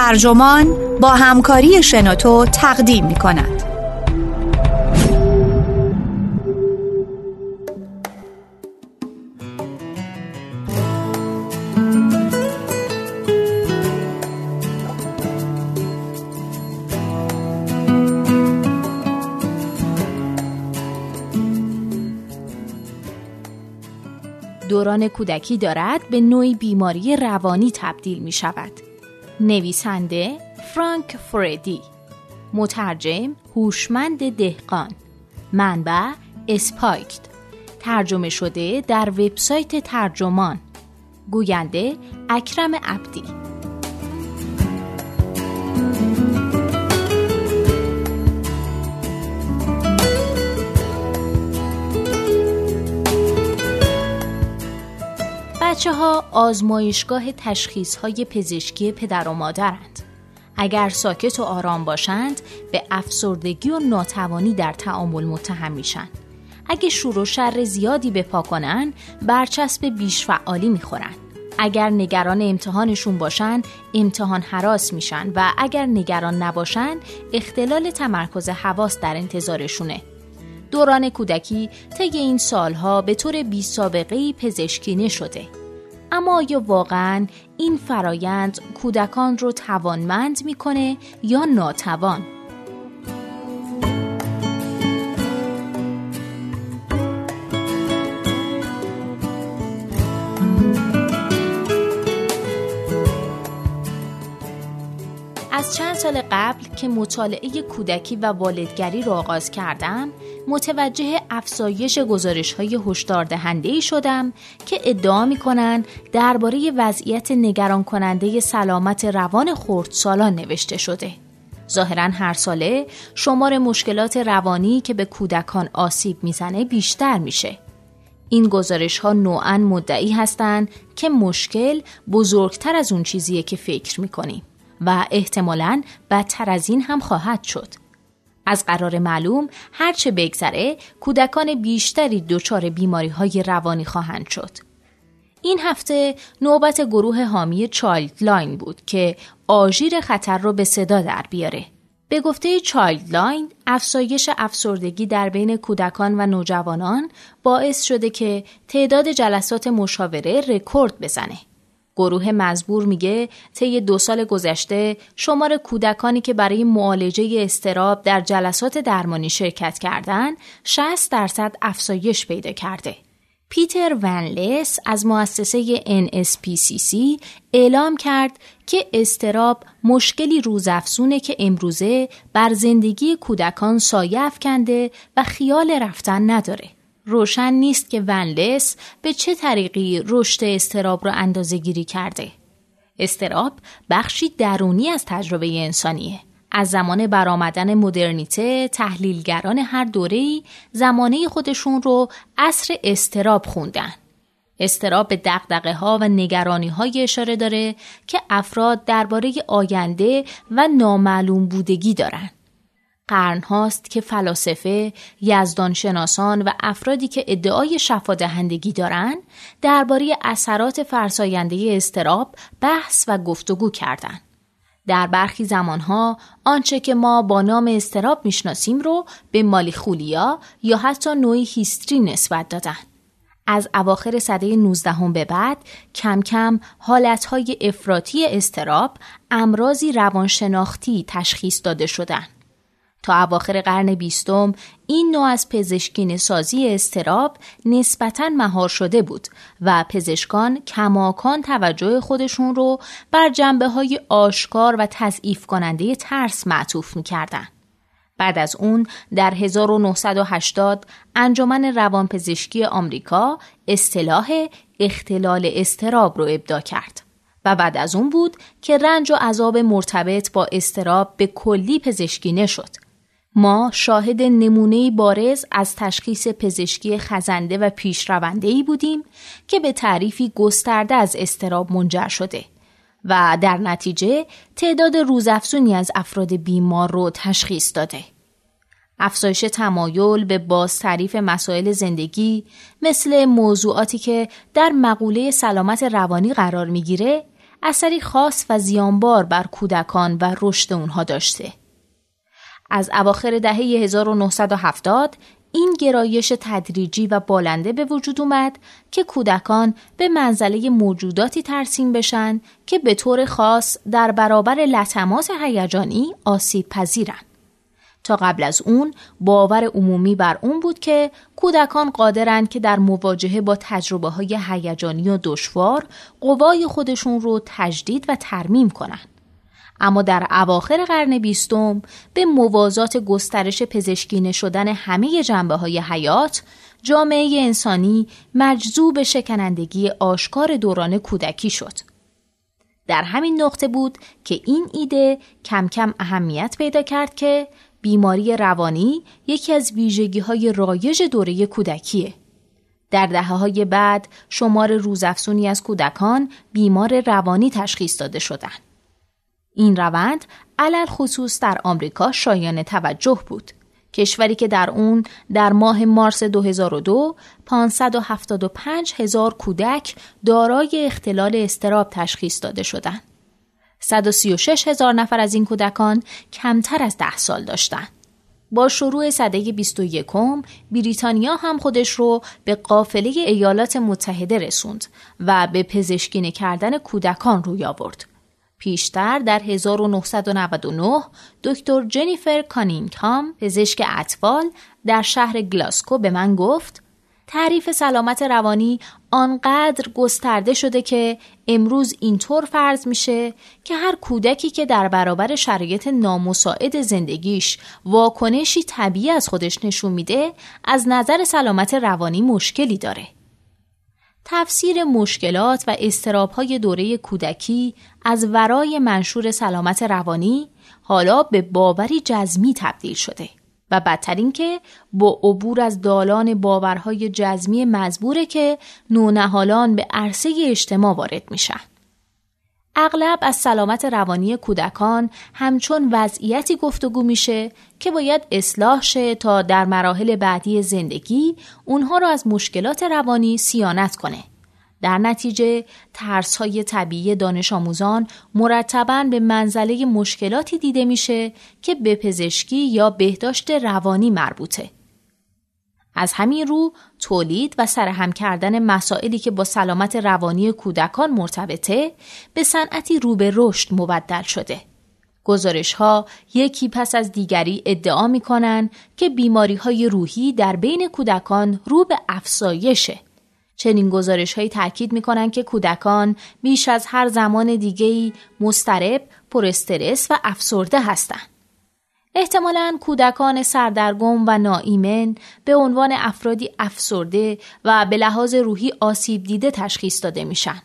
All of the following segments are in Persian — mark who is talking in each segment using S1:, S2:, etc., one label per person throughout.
S1: ترجمان با همکاری شنوتو تقدیم می کند.
S2: دوران کودکی دارد به نوعی بیماری روانی تبدیل می شود. نویسنده فرانک فردی مترجم هوشمند دهقان. منبع اسپایکت. ترجمه شده در وبسایت ترجمان. گوینده اکرم عبدی. بچه ها آزمایشگاه تشخیص های پزشکی پدر و مادرند. اگر ساکت و آرام باشند به افسردگی و ناتوانی در تعامل متهم میشن. اگه شور و شر زیادی بپا کنن برچسب بیش فعالی می‌خورن. اگر نگران امتحانشون باشن امتحان حراس میشن و اگر نگران نباشن اختلال تمرکز حواس در انتظارشونه. دوران کودکی طی این سالها به طور بی سابقه پزشکی نشده. اما آیا واقعا این فرایند کودکان رو توانمند می‌کنه یا ناتوان؟ سال قبل که مطالعه کودکی و والدگری را آغاز کردم متوجه افزایش گزارش های هشدار دهنده شدم که ادعا می کنند درباره وضعیت نگران کننده سلامت روان خردسالان نوشته شده. ظاهرا هر ساله شمار مشکلات روانی که به کودکان آسیب می‌زنه بیشتر میشه. این گزارش ها نوعا مدعی هستند که مشکل بزرگتر از اون چیزیه که فکر می‌کنیم. و احتمالاً بدتر از این هم خواهد شد. از قرار معلوم هرچه بگذره کودکان بیشتری دچار بیماری های روانی خواهند شد. این هفته نوبت گروه حامی Childline بود که آژیر خطر رو به صدا در بیاره. به گفته Childline افزایش افسردگی در بین کودکان و نوجوانان باعث شده که تعداد جلسات مشاوره رکورد بزنه. گروه مزبور میگه طی دو سال گذشته شمار کودکانی که برای معالجه استراب در جلسات درمانی شرکت کردند 60 درصد افزایش پیدا کرده. پیتر ونلس از مؤسسه NSPCC اعلام کرد که استراب مشکلی روزافزونه که امروزه بر زندگی کودکان سایه افکنده و خیال رفتن نداره. روشن نیست که ونلس به چه طریقی رشد استراب را اندازه گیری کرده. استراب بخشی درونی از تجربه انسانیه. از زمان برآمدن مدرنیته تحلیلگران هر دوره‌ای زمانه خودشون رو عصر استراب خوندن. استراب به دقدقه ها و نگرانی های اشاره داره که افراد درباره آینده و نامعلوم بودگی دارند. قرن هاست که فلاسفه، یزدانشناسان و افرادی که ادعای شفادهندگی دارند درباره اثرات فرساینده استراب بحث و گفتگو کردند. در برخی زمانها آنچه که ما با نام استراب می‌شناسیم رو به مالیخولیا یا حتی نوعی هیستری نسبت دادن. از اواخر سده 19 به بعد کم کم حالتهای افراطی استراب امراضی روانشناختی تشخیص داده شدند. تا اواخر قرن بیستم این نوع از پزشکی سازی استراب نسبتا مهار شده بود و پزشکان کماکان توجه خودشون رو بر جنبه های آشکار و تضعیف کننده ترس معطوف می‌کردن. بعد از اون در 1980 انجمن روانپزشکی آمریکا اصطلاح اختلال استراب رو ابدا کرد. و بعد از اون بود که رنج و عذاب مرتبط با استراب به کلی پزشکی نشد ما شاهد نمونه بارز از تشخیص پزشکی خزنده و پیشرونده ای بودیم که به تعریفی گسترده از استراب منجر شده و در نتیجه تعداد روزافزونی از افراد بیمار رو تشخیص داده. افزایش تمایل به باز تعریف مسائل زندگی مثل موضوعاتی که در مقوله سلامت روانی قرار می‌گیره اثری خاص و زیانبار بر کودکان و رشد اونها داشته. از اواخر دهه 1970 این گرایش تدریجی و بالنده به وجود اومد که کودکان به منزله موجوداتی ترسیم بشن که به طور خاص در برابر لطمات هیجانی آسیب پذیرن. تا قبل از اون باور عمومی بر اون بود که کودکان قادرند که در مواجهه با تجربه های هیجانی و دشوار قوای خودشون رو تجدید و ترمیم کنند. اما در اواخر قرن بیستم به موازات گسترش پزشکینه شدن همه جنبه های حیات جامعه انسانی مجذوب شکنندگی آشکار دوران کودکی شد. در همین نقطه بود که این ایده کم کم اهمیت پیدا کرد که بیماری روانی یکی از ویژگی های رایج دوره کودکیه. در دهه های بعد شمار روزافزونی از کودکان بیمار روانی تشخیص داده شدند. این روند علل خصوص در آمریکا شایان توجه بود. کشوری که در اون در ماه مارس 2002 575 هزار کودک دارای اختلال استراب تشخیص داده شدند. 136 هزار نفر از این کودکان کمتر از ده سال داشتند. با شروع سده 21 بریتانیا هم خودش رو به قافله ایالات متحده رسوند و به پزشکینه کردن کودکان روی آورد. پیشتر در 1999 دکتر جنیفر کانینگهام پزشک اطفال در شهر گلاسکو به من گفت تعریف سلامت روانی آنقدر گسترده شده که امروز اینطور فرض میشه که هر کودکی که در برابر شرایط نامساعد زندگیش واکنشی طبیعی از خودش نشون میده از نظر سلامت روانی مشکلی داره. تفسیر مشکلات و استرابهای دوره کودکی از ورای منشور سلامت روانی حالا به باوری جزمی تبدیل شده. و بدتر اینکه با عبور از دالان باورهای جزمی مزبوره که نونهالان به عرصه اجتماع وارد میشن. اغلب از سلامت روانی کودکان همچون وضعیتی گفتگو میشه که باید اصلاح شه تا در مراحل بعدی زندگی اونها رو از مشکلات روانی سیانت کنه. در نتیجه ترس های طبیعی دانش آموزان مرتبا به منزله مشکلاتی دیده میشه که به پزشکی یا بهداشت روانی مربوطه. از همین رو تولید و سرهم کردن مسائلی که با سلامت روانی کودکان مرتبطه به صنعتی رو به رشد مبدل شده. گزارش ها یکی پس از دیگری ادعا می که بیماری های روحی در بین کودکان رو به افزایشه. چنین گزارش هایی تاکید می که کودکان بیش از هر زمان دیگهی مسترب، پرسترس و افسرده هستند. احتمالا کودکان سردرگم و ناایمن به عنوان افرادی افسرده و به لحاظ روحی آسیب دیده تشخیص داده میشن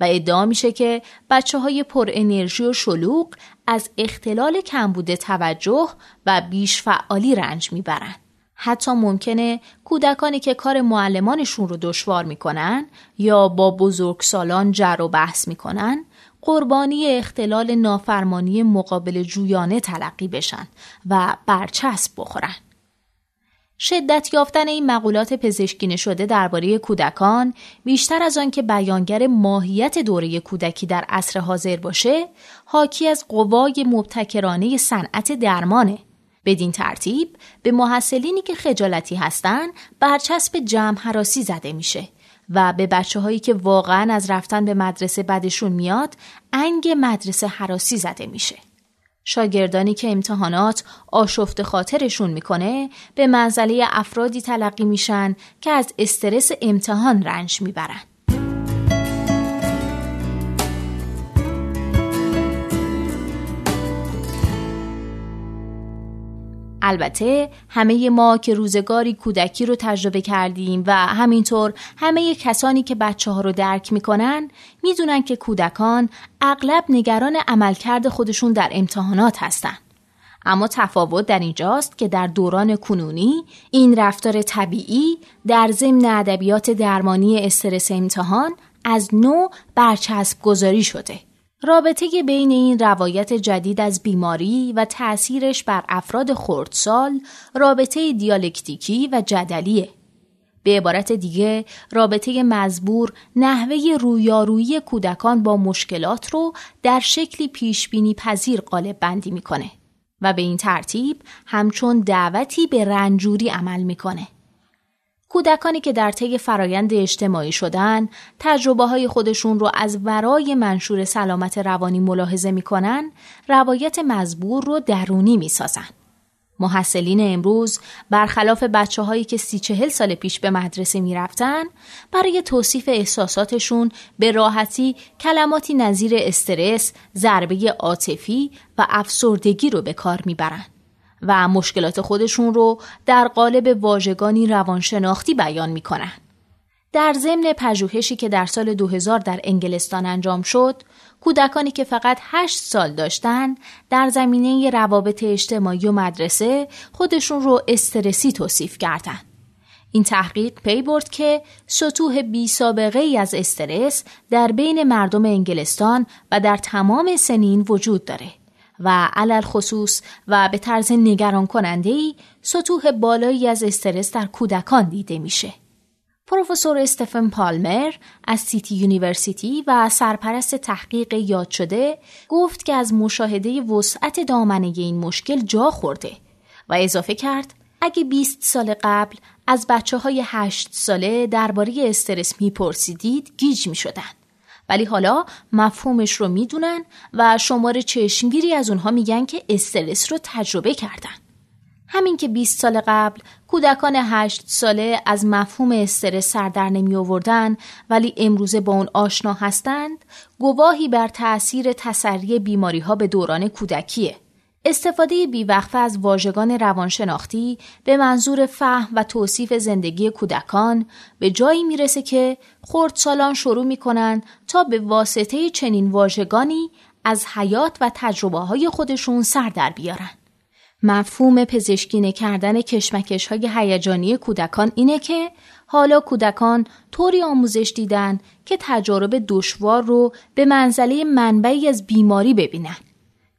S2: و ادعا میشه که بچه های پر انرژی و شلوغ از اختلال کمبود توجه و بیش فعالی رنج می‌برند. حتی ممکنه کودکانی که کار معلمانشون رو دشوار می‌کنن یا با بزرگسالان جر و بحث می‌کنن قربانی اختلال نافرمانی مقابل جویانه تلقی بشن و برچسب بخورن. شدت یافتن این مقولات پزشکی شده درباره کودکان بیشتر از آن که بیانگر ماهیت دوره کودکی در عصر حاضر باشه حاکی از قوای مبتکرانه صنعت درمانه بدین ترتیب به محصلینی که خجالتی هستند برچسب جمع حراسی زده میشه و به بچه هایی که واقعا از رفتن به مدرسه بدشون میاد انگ مدرسه حراسی زده میشه. شاگردانی که امتحانات آشفت خاطرشون می‌کنه به منزله افرادی تلقی میشن که از استرس امتحان رنج می‌برن. البته همه ما که روزگاری کودکی رو تجربه کردیم و همینطور همه کسانی که بچه ها رو درک می‌کنن می‌دونن که کودکان اغلب نگران عملکرد خودشون در امتحانات هستن. اما تفاوت در اینجاست که در دوران کنونی این رفتار طبیعی در ضمن ادبیات درمانی استرس امتحان از نو برچسب گذاری شده. رابطه بین این روایت جدید از بیماری و تأثیرش بر افراد خردسال رابطه دیالکتیکی و جدلیه. به عبارت دیگه رابطه مزبور نحوه رویارویی کودکان با مشکلات رو در شکلی پیشبینی پذیر قالب بندی می‌کنه و به این ترتیب همچون دعوتی به رنجوری عمل می‌کنه. کودکانی که در طی فرایند اجتماعی شدن تجربه های خودشون رو از ورای منشور سلامت روانی ملاحظه می‌کنن روایت مزبور رو درونی می‌سازن. محصلین امروز برخلاف بچه هایی که سی چهل سال پیش به مدرسه می رفتن برای توصیف احساساتشون به راحتی کلماتی نظیر استرس، ضربه عاطفی و افسردگی رو به کار می‌برند. و مشکلات خودشون رو در قالب واژگانی روانشناختی بیان می‌کنن. در ضمن پژوهشی که در سال 2000 در انگلستان انجام شد، کودکانی که فقط 8 سال داشتن در زمینه روابط اجتماعی و مدرسه خودشون رو استرسی توصیف کردند. این تحقیق پی برد که سطوح بی سابقه ای از استرس در بین مردم انگلستان و در تمام سنین وجود داره. و علل خصوص و به طرز نگران کننده ای سطوح بالایی از استرس در کودکان دیده میشه. پروفسور استفن پالمر از City University و سرپرست تحقیق یاد شده گفت که از مشاهده وسعت دامنه این مشکل جا خورده و اضافه کرد اگه 20 سال قبل از بچه های 8 ساله درباره استرس میپرسیدید گیج می شدن. ولی حالا مفهومش رو می‌دونن و شمار چشمگیری از اونها میگن که استرس رو تجربه کردن. همین که 20 سال قبل کودکان 8 ساله از مفهوم استرس سر در نمی آوردن ولی امروزه با اون آشنا هستند گواهی بر تأثیر تسری بیماری ها به دوران کودکیه. استفاده بیوقفه از واژگان روانشناختی به منظور فهم و توصیف زندگی کودکان به جایی می‌رسه که خردسالان شروع می‌کنن تا به واسطه چنین واژگانی از حیات و تجربه های خودشون سر در بیارن. مفهوم پزشکینه کردن کشمکش های هیجانی کودکان اینه که حالا کودکان طوری آموزش دیدن که تجارب دشوار رو به منزله منبعی از بیماری ببینن.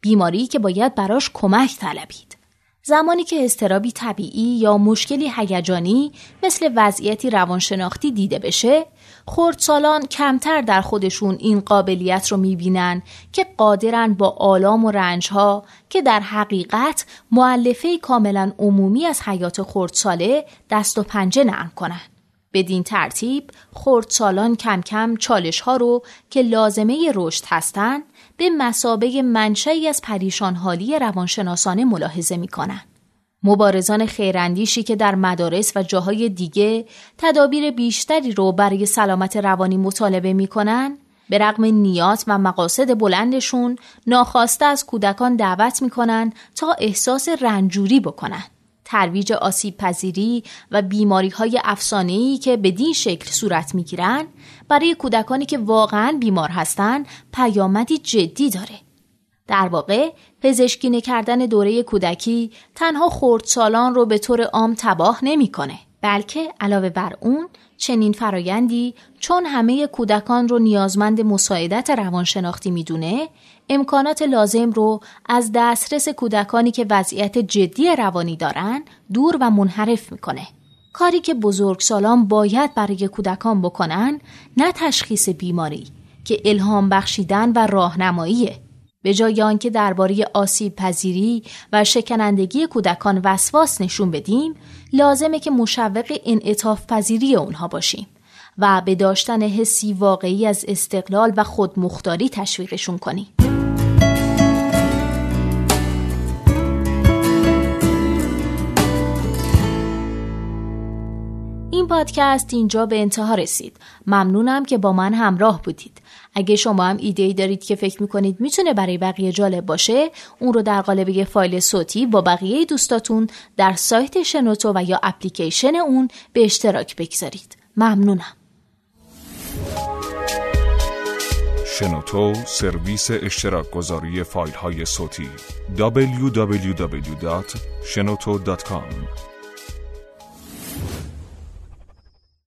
S2: بیماری که باید براش کمک طلبید. زمانی که استرابی طبیعی یا مشکلی هیجانی مثل وضعیتی روانشناختی دیده بشه، خردسالان کمتر در خودشون این قابلیت رو می‌بینن که قادرن با آلام و رنجها که در حقیقت معلفه کاملا عمومی از حیات خردساله دست و پنجه نرم کنن. بدین ترتیب خردسالان کم کم چالش ها رو که لازمه رشد هستند به مسابه منشأی از پریشانحالی روانشناسانه ملاحظه می کنند. مبارزان خیراندیشی که در مدارس و جاهای دیگه تدابیر بیشتری رو برای سلامت روانی مطالبه می کنن، به رغم نیات و مقاصد بلندشون ناخواسته از کودکان دعوت می‌کنن تا احساس رنجوری بکنن. ترویج آسیب پذیری و بیماری های افسانه‌ای که بدین شکل صورت می‌گیرن برای کودکانی که واقعا بیمار هستند پیامدی جدی داره. در واقع پزشکی کردن دوره کودکی تنها خردسالان رو به طور عام تباه نمی‌کنه بلکه علاوه بر اون چنین فرایندی چون همه کودکان رو نیازمند مساعدت روانشناختی می‌دونه امکانات لازم رو از دسترس کودکانی که وضعیت جدی روانی دارن دور و منحرف می‌کنه. کاری که بزرگسالان باید برای کودکان بکنن نه تشخیص بیماری که الهام بخشیدن و راهنماییه. به جای آنکه درباره آسیب پذیری و شکنندگی کودکان وسواس نشون بدیم، لازمه که مشوق انعطاف پذیری اونها باشیم و به داشتن حسی واقعی از استقلال و خودمختاری تشویقشون کنیم. پادکست اینجا به انتها رسید. ممنونم که با من همراه بودید. اگه شما هم ایده ای دارید که فکر می‌کنید می‌تونه برای بقیه جالب باشه اون رو در قالب فایل صوتی با بقیه دوستاتون در سایت شنوتو و یا اپلیکیشن اون به اشتراک بگذارید ممنونم
S3: شنوتو سرویس اشتراک گذاری فایل های صوتی www.shenoto.com